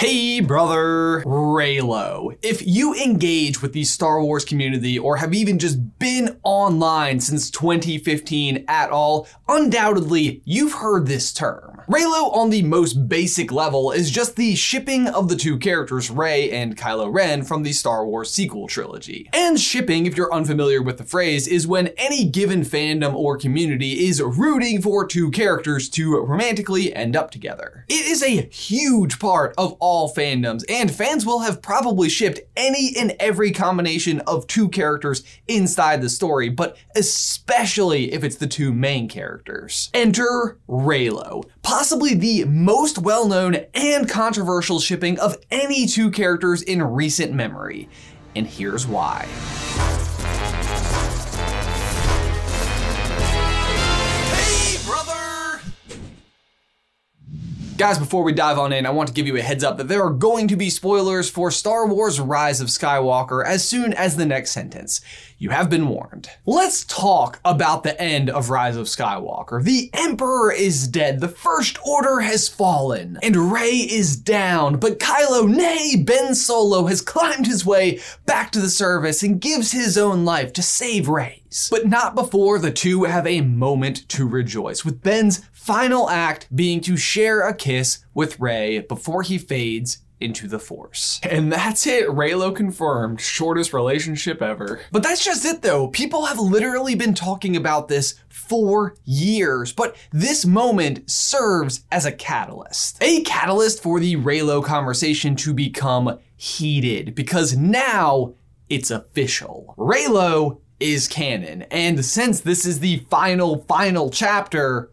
Hey brother, Reylo. If you engage with the Star Wars community or have even just been online since 2015 at all, undoubtedly you've heard this term. Reylo on the most basic level is just the shipping of the two characters Rey and Kylo Ren from the Star Wars sequel trilogy. And shipping, if you're unfamiliar with the phrase, is when any given fandom or community is rooting for two characters to romantically end up together. It is a huge part of all all fandoms, and fans will have probably shipped any and every combination of two characters inside the story, but especially if it's the two main characters. Enter Reylo, possibly the most well known and controversial shipping of any two characters in recent memory. And here's why. Guys, before we dive on in, I want to give you a heads up that there are going to be spoilers for Star Wars Rise of Skywalker as soon as the next sentence. You have been warned. Let's talk about the end of Rise of Skywalker. The Emperor is dead, the First Order has fallen, and Rey is down, but Kylo, nay, Ben Solo, has climbed his way back to the service and gives his own life to save Rey's. But not before the two have a moment to rejoice, with Ben's final act being to share a kiss with Rey before he fades into the Force. And that's it, Reylo confirmed, shortest relationship ever. But that's just it though. People have literally been talking about this for years, but this moment serves as a catalyst. A catalyst for the Reylo conversation to become heated, because now it's official. Reylo is canon, and since this is the final, final chapter,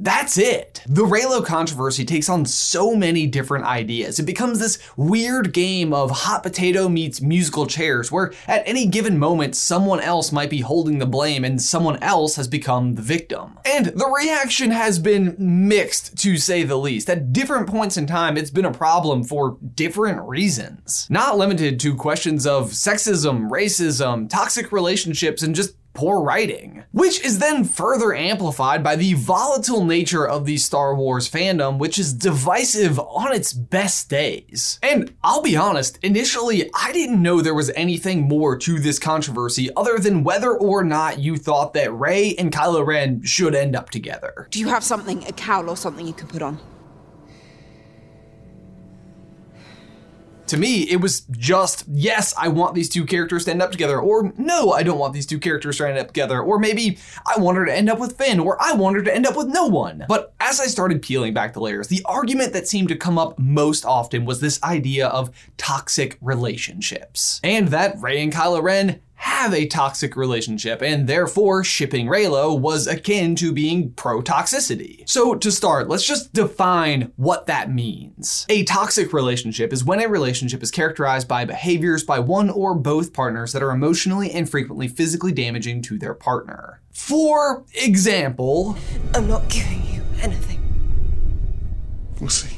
that's it. The Reylo controversy takes on so many different ideas. It becomes this weird game of hot potato meets musical chairs, where at any given moment, someone else might be holding the blame and someone else has become the victim. And the reaction has been mixed, to say the least. At different points in time, it's been a problem for different reasons. Not limited to questions of sexism, racism, toxic relationships, and just poor writing, which is then further amplified by the volatile nature of the Star Wars fandom, which is divisive on its best days. And I'll be honest, initially I didn't know there was anything more to this controversy other than whether or not you thought that Rey and Kylo Ren should end up together. Do you have something, a cowl or something you can put on? To me, it was just, yes, I want these two characters to end up together, or no, I don't want these two characters to end up together, or maybe I want her to end up with Finn, or I want her to end up with no one. But as I started peeling back the layers, the argument that seemed to come up most often was this idea of toxic relationships. And that Rey and Kylo Ren have a toxic relationship, and therefore shipping Reylo was akin to being pro toxicity. So, to start, let's just define what that means. A toxic relationship is when a relationship is characterized by behaviors by one or both partners that are emotionally and frequently physically damaging to their partner. For example, I'm not giving you anything. We'll see.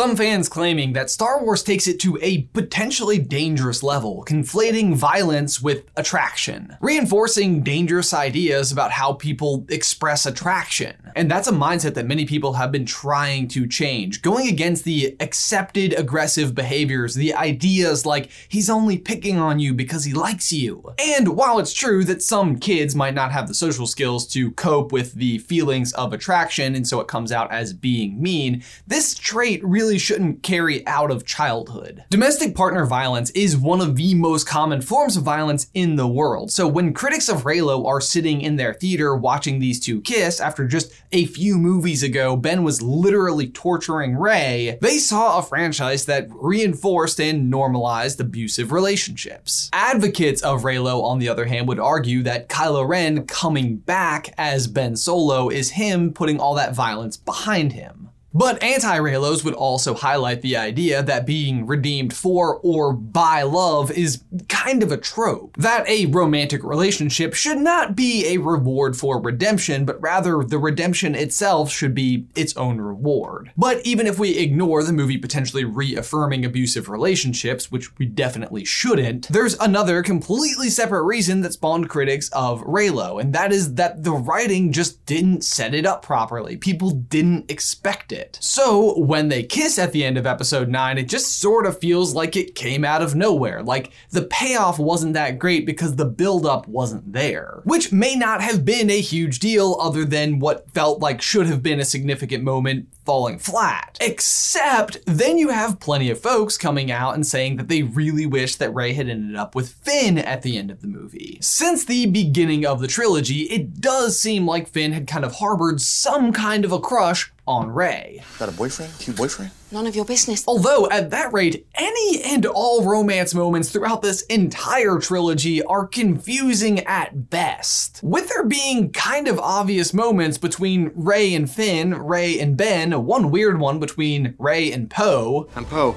Some fans claiming that Star Wars takes it to a potentially dangerous level, conflating violence with attraction, reinforcing dangerous ideas about how people express attraction. And that's a mindset that many people have been trying to change, going against the accepted aggressive behaviors, the ideas like he's only picking on you because he likes you. And while it's true that some kids might not have the social skills to cope with the feelings of attraction, and so it comes out as being mean, this trait really really shouldn't carry out of childhood. Domestic partner violence is one of the most common forms of violence in the world. So when critics of Reylo are sitting in their theater watching these two kiss after just a few movies ago, Ben was literally torturing Rey, they saw a franchise that reinforced and normalized abusive relationships. Advocates of Reylo, on the other hand, would argue that Kylo Ren coming back as Ben Solo is him putting all that violence behind him. But anti Reylos would also highlight the idea that being redeemed for or by love is kind of a trope. That a romantic relationship should not be a reward for redemption, but rather the redemption itself should be its own reward. But even if we ignore the movie potentially reaffirming abusive relationships, which we definitely shouldn't, there's another completely separate reason that spawned critics of Reylo, and that is that the writing just didn't set it up properly. People didn't expect it. So when they kiss at the end of episode 9, it just sort of feels like it came out of nowhere. Like the payoff wasn't that great because the buildup wasn't there. Which may not have been a huge deal other than what felt like should have been a significant moment falling flat. Except then you have plenty of folks coming out and saying that they really wish that Rey had ended up with Finn at the end of the movie. Since the beginning of the trilogy, it does seem like Finn had kind of harbored some kind of a crush on Rey. Got a boyfriend? Cute boyfriend? None of your business. Although, at that rate, any and all romance moments throughout this entire trilogy are confusing at best. With there being kind of obvious moments between Rey and Finn, Rey and Ben, one weird one between Rey and Poe. I'm Poe.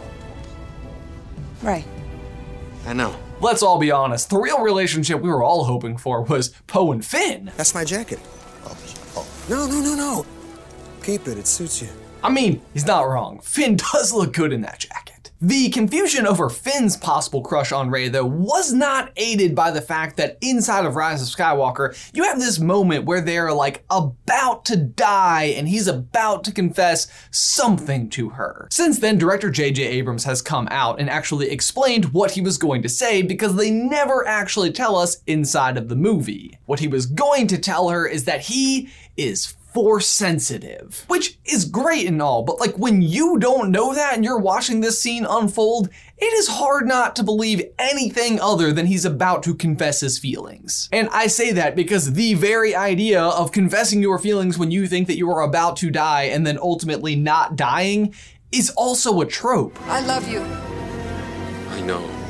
Rey. I know. Let's all be honest, the real relationship we were all hoping for was Poe and Finn. That's my jacket. Oh, oh. No, no, no, no. Keep it. It suits you. I mean, he's not wrong. Finn does look good in that jacket. The confusion over Finn's possible crush on Rey, though, was not aided by the fact that inside of Rise of Skywalker, you have this moment where they're like about to die and he's about to confess something to her. Since then, director J.J. Abrams has come out and actually explained what he was going to say because they never actually tell us inside of the movie. What he was going to tell her is that he is force sensitive, which is great and all, but like when you don't know that and you're watching this scene unfold, it is hard not to believe anything other than he's about to confess his feelings. And I say that because the very idea of confessing your feelings when you think that you are about to die and then ultimately not dying is also a trope. I love you. I know.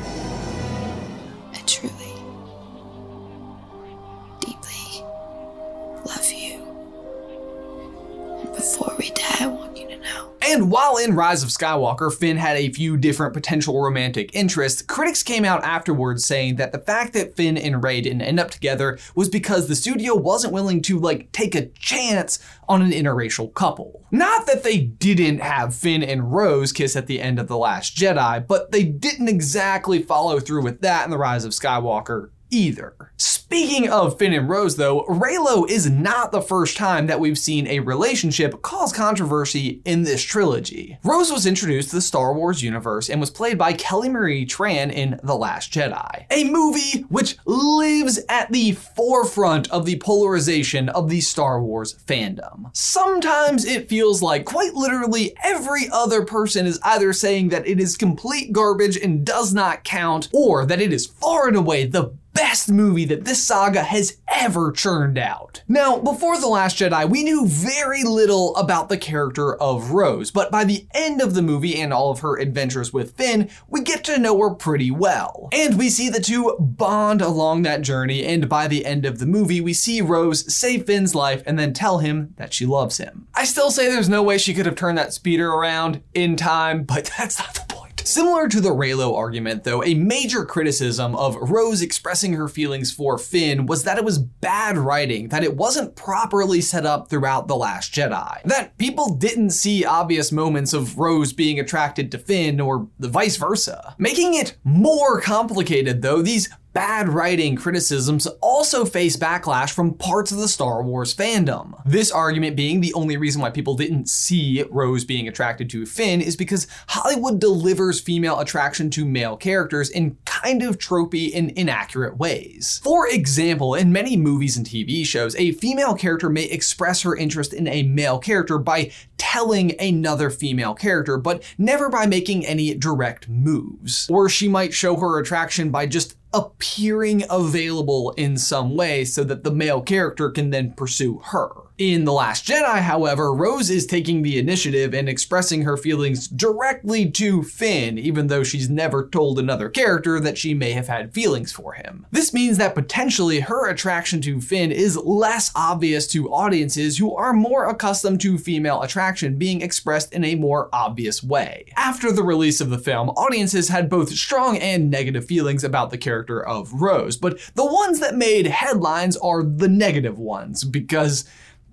And while in Rise of Skywalker, Finn had a few different potential romantic interests, critics came out afterwards saying that the fact that Finn and Rey didn't end up together was because the studio wasn't willing to, like, take a chance on an interracial couple. Not that they didn't have Finn and Rose kiss at the end of The Last Jedi, but they didn't exactly follow through with that in The Rise of Skywalker either. Speaking of Finn and Rose, though, Reylo is not the first time that we've seen a relationship cause controversy in this trilogy. Rose was introduced to the Star Wars universe and was played by Kelly Marie Tran in The Last Jedi, a movie which lives at the forefront of the polarization of the Star Wars fandom. Sometimes it feels like quite literally every other person is either saying that it is complete garbage and does not count, or that it is far and away the best movie that this saga has ever churned out. Now, before The Last Jedi, we knew very little about the character of Rose, but by the end of the movie and all of her adventures with Finn, we get to know her pretty well. And we see the two bond along that journey, and by the end of the movie, we see Rose save Finn's life and then tell him that she loves him. I still say there's no way she could have turned that speeder around in time, but that's not the. Similar to the Reylo argument, though, a major criticism of Rose expressing her feelings for Finn was that it was bad writing, that it wasn't properly set up throughout The Last Jedi, that people didn't see obvious moments of Rose being attracted to Finn or the vice versa. Making it more complicated, though, these bad writing criticisms also face backlash from parts of the Star Wars fandom. This argument being the only reason why people didn't see Rose being attracted to Finn is because Hollywood delivers female attraction to male characters in kind of tropey and inaccurate ways. For example, in many movies and TV shows, a female character may express her interest in a male character by telling another female character, but never by making any direct moves. Or she might show her attraction by just appearing available in some way so that the male character can then pursue her. In The Last Jedi, however, Rose is taking the initiative and expressing her feelings directly to Finn, even though she's never told another character that she may have had feelings for him. This means that potentially her attraction to Finn is less obvious to audiences who are more accustomed to female attraction being expressed in a more obvious way. After the release of the film, audiences had both strong and negative feelings about the character of Rose, but the ones that made headlines are the negative ones because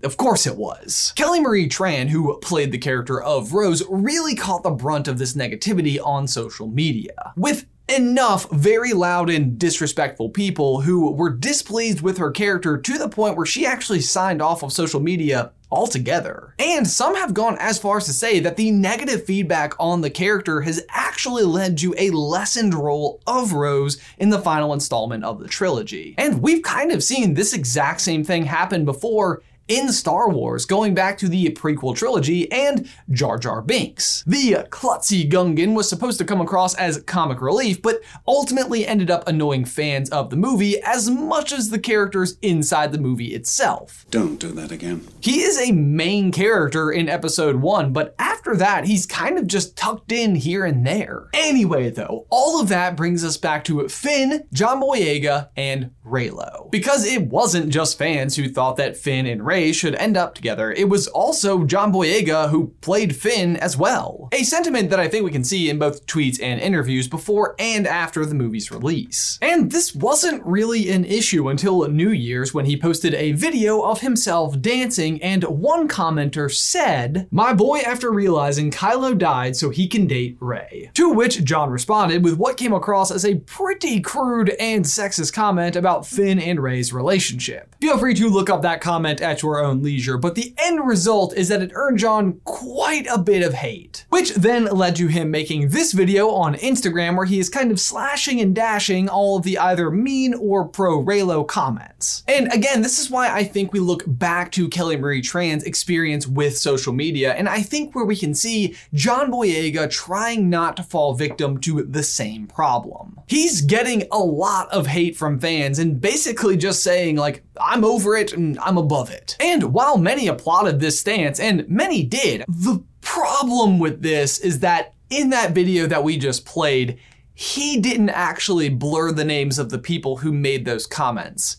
of course it was. Kelly Marie Tran, who played the character of Rose, really caught the brunt of this negativity on social media. With enough very loud and disrespectful people who were displeased with her character to the point where she actually signed off of social media altogether. And some have gone as far as to say that the negative feedback on the character has actually led to a lessened role of Rose in the final installment of the trilogy. And we've kind of seen this exact same thing happen before in Star Wars, going back to the prequel trilogy and Jar Jar Binks. The klutzy Gungan was supposed to come across as comic relief, but ultimately ended up annoying fans of the movie as much as the characters inside the movie itself. Don't do that again. He is a main character in episode 1, but after that, he's kind of just tucked in here and there. Anyway, though, all of that brings us back to Finn, John Boyega, and Reylo. Because it wasn't just fans who thought that Finn and Should end up together, it was also John Boyega who played Finn as well. A sentiment that I think we can see in both tweets and interviews before and after the movie's release. And this wasn't really an issue until New Year's when he posted a video of himself dancing and one commenter said, My boy after realizing Kylo died so he can date Rey. To which John responded with what came across as a pretty crude and sexist comment about Finn and Rey's relationship. Feel free to look up that comment at your own leisure, but the end result is that it earned John quite a bit of hate, which then led to him making this video on Instagram where he is kind of slashing and dashing all of the either mean or pro Reylo comments. And again, this is why I think we look back to Kelly Marie Tran's experience with social media, and I think where we can see John Boyega trying not to fall victim to the same problem. He's getting a lot of hate from fans and basically just saying like, I'm over it and I'm above it. And while many applauded this stance, and many did, the problem with this is that in that video that we just played, he didn't actually blur the names of the people who made those comments.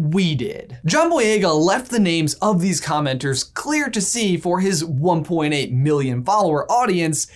We did. John Boyega left the names of these commenters clear to see for his 1.8 million follower audience,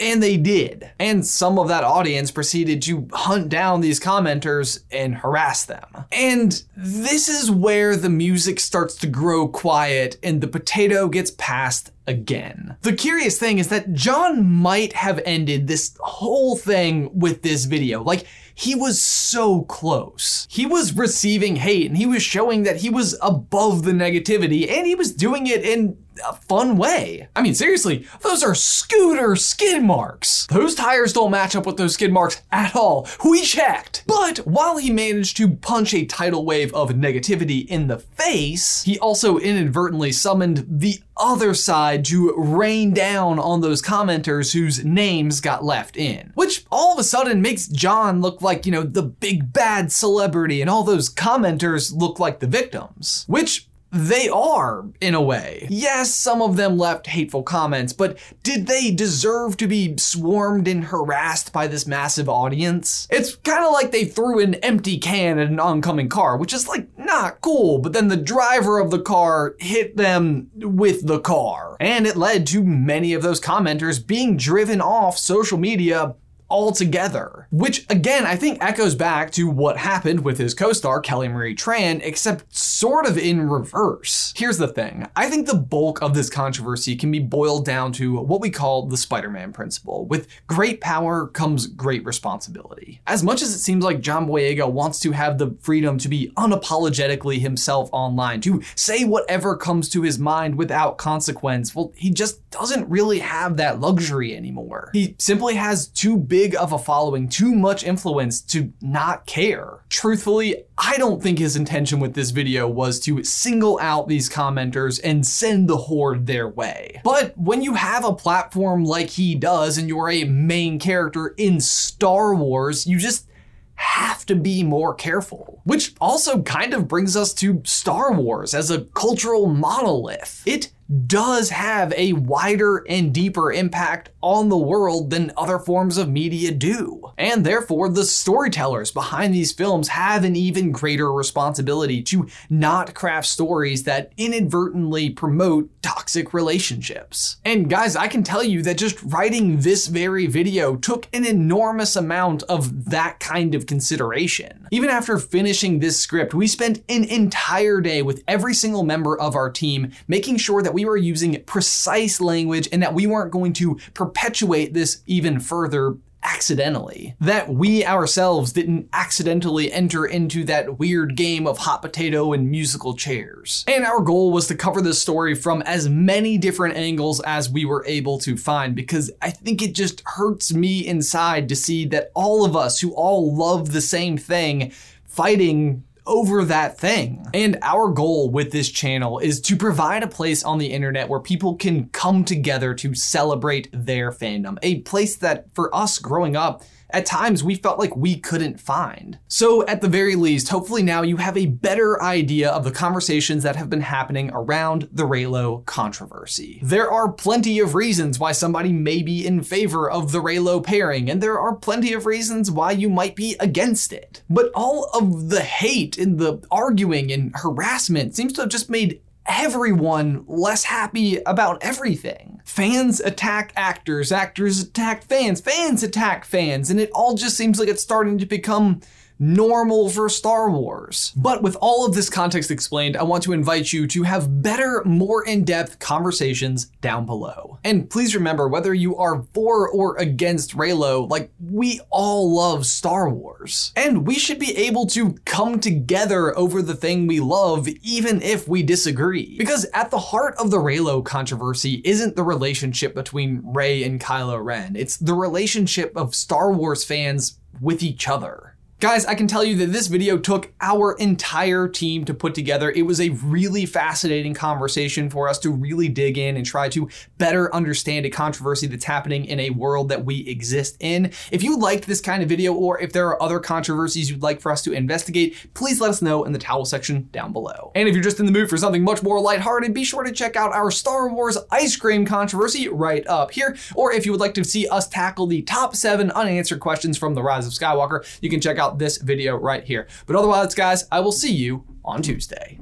and they did. And some of that audience proceeded to hunt down these commenters and harass them. And this is where the music starts to grow quiet and the potato gets passed again. The curious thing is that John might have ended this whole thing with this video. Like, he was so close. He was receiving hate and he was showing that he was above the negativity and he was doing it in a fun way. I mean, seriously, those are scooter skid marks. Those tires don't match up with those skid marks at all. We checked. But while he managed to punch a tidal wave of negativity in the face, he also inadvertently summoned the other side to rain down on those commenters whose names got left in. Which all of a sudden makes John look like, you know, the big bad celebrity and all those commenters look like the victims. Which they are, in a way. Yes, some of them left hateful comments, but did they deserve to be swarmed and harassed by this massive audience? It's kind of like they threw an empty can at an oncoming car, which is like not cool, but then the driver of the car hit them with the car. And it led to many of those commenters being driven off social media altogether. Which again, I think echoes back to what happened with his co-star Kelly Marie Tran, except sort of in reverse. Here's the thing. I think the bulk of this controversy can be boiled down to what we call the Spider-Man principle. With great power comes great responsibility. As much as it seems like John Boyega wants to have the freedom to be unapologetically himself online, to say whatever comes to his mind without consequence, well, he just doesn't really have that luxury anymore. He simply has too big of a following, too much influence to not care. Truthfully, I don't think his intention with this video was to single out these commenters and send the horde their way. But when you have a platform like he does and you're a main character in Star Wars, you just have to be more careful. Which also kind of brings us to Star Wars as a cultural monolith. It does have a wider and deeper impact on the world than other forms of media do. And therefore, the storytellers behind these films have an even greater responsibility to not craft stories that inadvertently promote toxic relationships. And guys, I can tell you that just writing this very video took an enormous amount of that kind of consideration. Even after finishing this script, we spent an entire day with every single member of our team making sure that we were using precise language and that we weren't going to perpetuate this even further accidentally. That we ourselves didn't accidentally enter into that weird game of hot potato and musical chairs. And our goal was to cover this story from as many different angles as we were able to find because I think it just hurts me inside to see that all of us who all love the same thing fighting over that thing. And our goal with this channel is to provide a place on the internet where people can come together to celebrate their fandom. A place that for us growing up, at times we felt like we couldn't find. So, at the very least, hopefully now you have a better idea of the conversations that have been happening around the Reylo controversy. There are plenty of reasons why somebody may be in favor of the Reylo pairing, and there are plenty of reasons why you might be against it. But all of the hate and the arguing and harassment seems to have just made everyone less happy about everything. Fans attack actors, actors attack fans, fans attack fans, and it all just seems like it's starting to become normal for Star Wars. But with all of this context explained, I want to invite you to have better, more in depth conversations down below. And please remember whether you are for or against Reylo, like, we all love Star Wars. And we should be able to come together over the thing we love, even if we disagree. Because at the heart of the Reylo controversy isn't the relationship between Rey and Kylo Ren, it's the relationship of Star Wars fans with each other. Guys, I can tell you that this video took our entire team to put together. It was a really fascinating conversation for us to really dig in and try to better understand a controversy that's happening in a world that we exist in. If you liked this kind of video or if there are other controversies you'd like for us to investigate, please let us know in the towel section down below. And if you're just in the mood for something much more lighthearted, be sure to check out our Star Wars ice cream controversy right up here. Or if you would like to see us tackle the top seven unanswered questions from The Rise of Skywalker, you can check out this video right here. But otherwise, guys, I will see you on Tuesday.